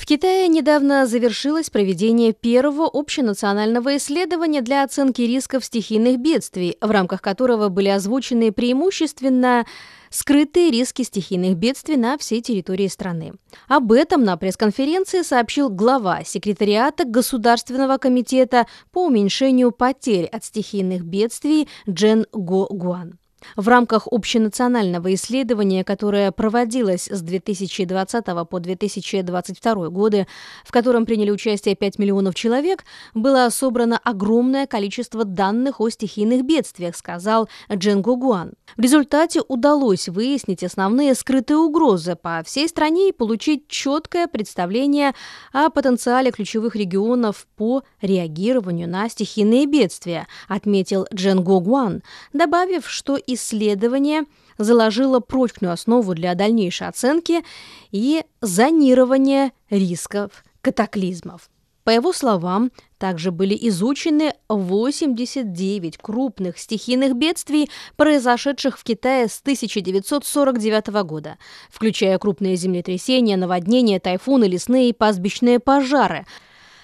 В Китае недавно завершилось проведение первого общенационального исследования для оценки рисков стихийных бедствий, в рамках которого были озвучены преимущественно скрытые риски стихийных бедствий на всей территории страны. Об этом на пресс-конференции сообщил глава секретариата Государственного комитета по уменьшению потерь от стихийных бедствий Джен Го Гуан. В рамках общенационального исследования, которое проводилось с 2020 по 2022 годы, в котором приняли участие 5 миллионов человек, было собрано огромное количество данных о стихийных бедствиях, сказал Джен Гугуан. В результате удалось выяснить основные скрытые угрозы по всей стране и получить четкое представление о потенциале ключевых регионов по реагированию на стихийные бедствия, отметил Джен Гугуан, добавив, что исследование заложило прочную основу для дальнейшей оценки и зонирования рисков катаклизмов. По его словам, также были изучены 89 крупных стихийных бедствий, произошедших в Китае с 1949 года, включая крупные землетрясения, наводнения, тайфуны, лесные и пастбищные пожары –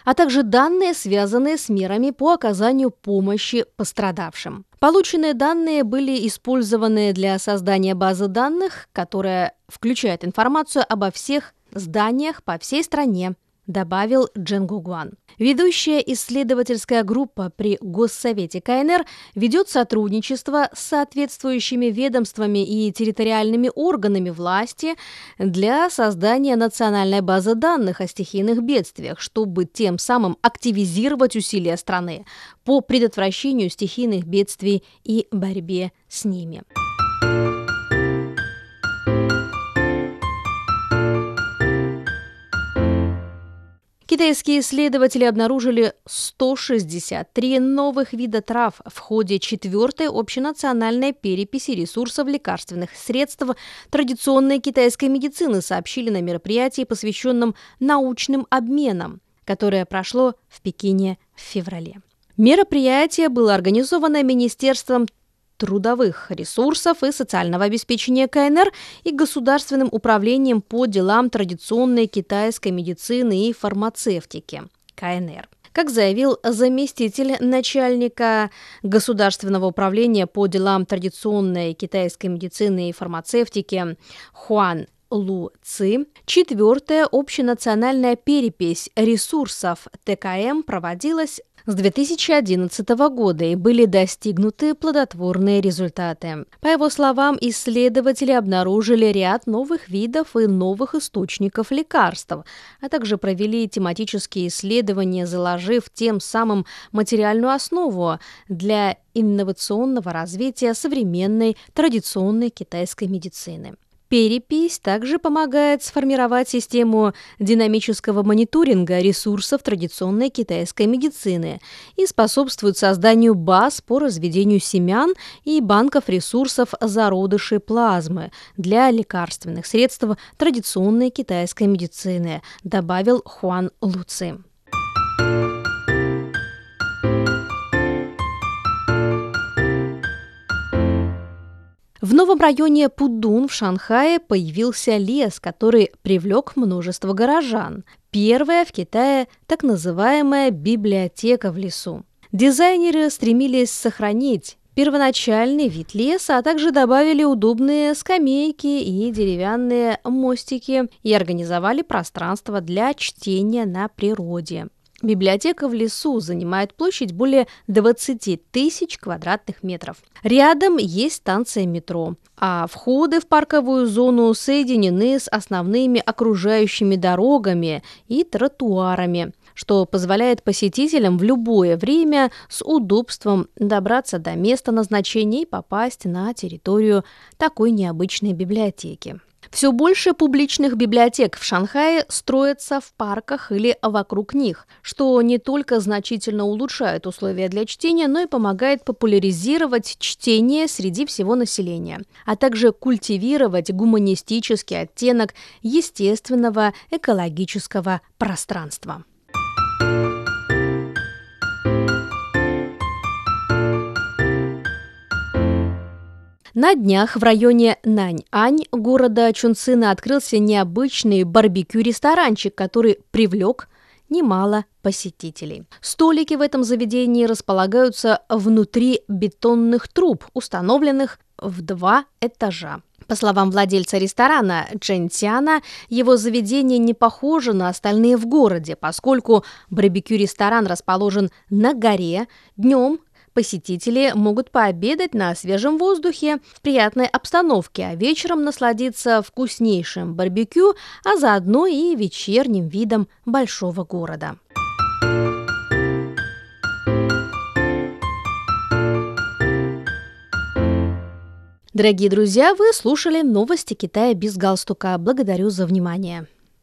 а также данные, связанные с мерами по оказанию помощи пострадавшим. Полученные данные были использованы для создания базы данных, которая включает информацию обо всех зданиях по всей стране, добавил Джен Гугуан. Ведущая исследовательская группа при Госсовете КНР ведет сотрудничество с соответствующими ведомствами и территориальными органами власти для создания национальной базы данных о стихийных бедствиях, чтобы тем самым активизировать усилия страны по предотвращению стихийных бедствий и борьбе с ними. Китайские исследователи обнаружили 163 новых вида трав в ходе четвертой общенациональной переписи ресурсов лекарственных средств традиционной китайской медицины, сообщили на мероприятии, посвященном научным обменам, которое прошло в Пекине в феврале. Мероприятие было организовано Министерством трудовых ресурсов и социального обеспечения КНР и Государственным управлением по делам традиционной китайской медицины и фармацевтики КНР. Как заявил заместитель начальника Государственного управления по делам традиционной китайской медицины и фармацевтики Хуан Лу Ци, четвертая общенациональная перепись ресурсов ТКМ проводилась с 2011 года и были достигнуты плодотворные результаты. По его словам, исследователи обнаружили ряд новых видов и новых источников лекарств, а также провели тематические исследования, заложив тем самым материальную основу для инновационного развития современной традиционной китайской медицины. Перепись также помогает сформировать систему динамического мониторинга ресурсов традиционной китайской медицины и способствует созданию баз по разведению семян и банков ресурсов зародышей плазмы для лекарственных средств традиционной китайской медицины, добавил Хуан Луци. Новом районе Пудун в Шанхае появился лес, который привлек множество горожан. Первая в Китае так называемая библиотека в лесу. Дизайнеры стремились сохранить первоначальный вид леса, а также добавили удобные скамейки и деревянные мостики и организовали пространство для чтения на природе. Библиотека в лесу занимает площадь более 20 тысяч квадратных метров. Рядом есть станция метро, а входы в парковую зону соединены с основными окружающими дорогами и тротуарами, что позволяет посетителям в любое время с удобством добраться до места назначения и попасть на территорию такой необычной библиотеки. Все больше публичных библиотек в Шанхае строятся в парках или вокруг них, что не только значительно улучшает условия для чтения, но и помогает популяризировать чтение среди всего населения, а также культивировать гуманистический оттенок естественного экологического пространства. На днях в районе Нань-Ань города Чунцина открылся необычный барбекю-ресторанчик, который привлек немало посетителей. Столики в этом заведении располагаются внутри бетонных труб, установленных в два этажа. По словам владельца ресторана Чен Тяна, его заведение не похоже на остальные в городе, поскольку барбекю-ресторан расположен на горе, днем Посетители могут пообедать на свежем воздухе в приятной обстановке, а вечером насладиться вкуснейшим барбекю, а заодно и вечерним видом большого города. Дорогие друзья, вы слушали новости Китая без галстука. Благодарю за внимание.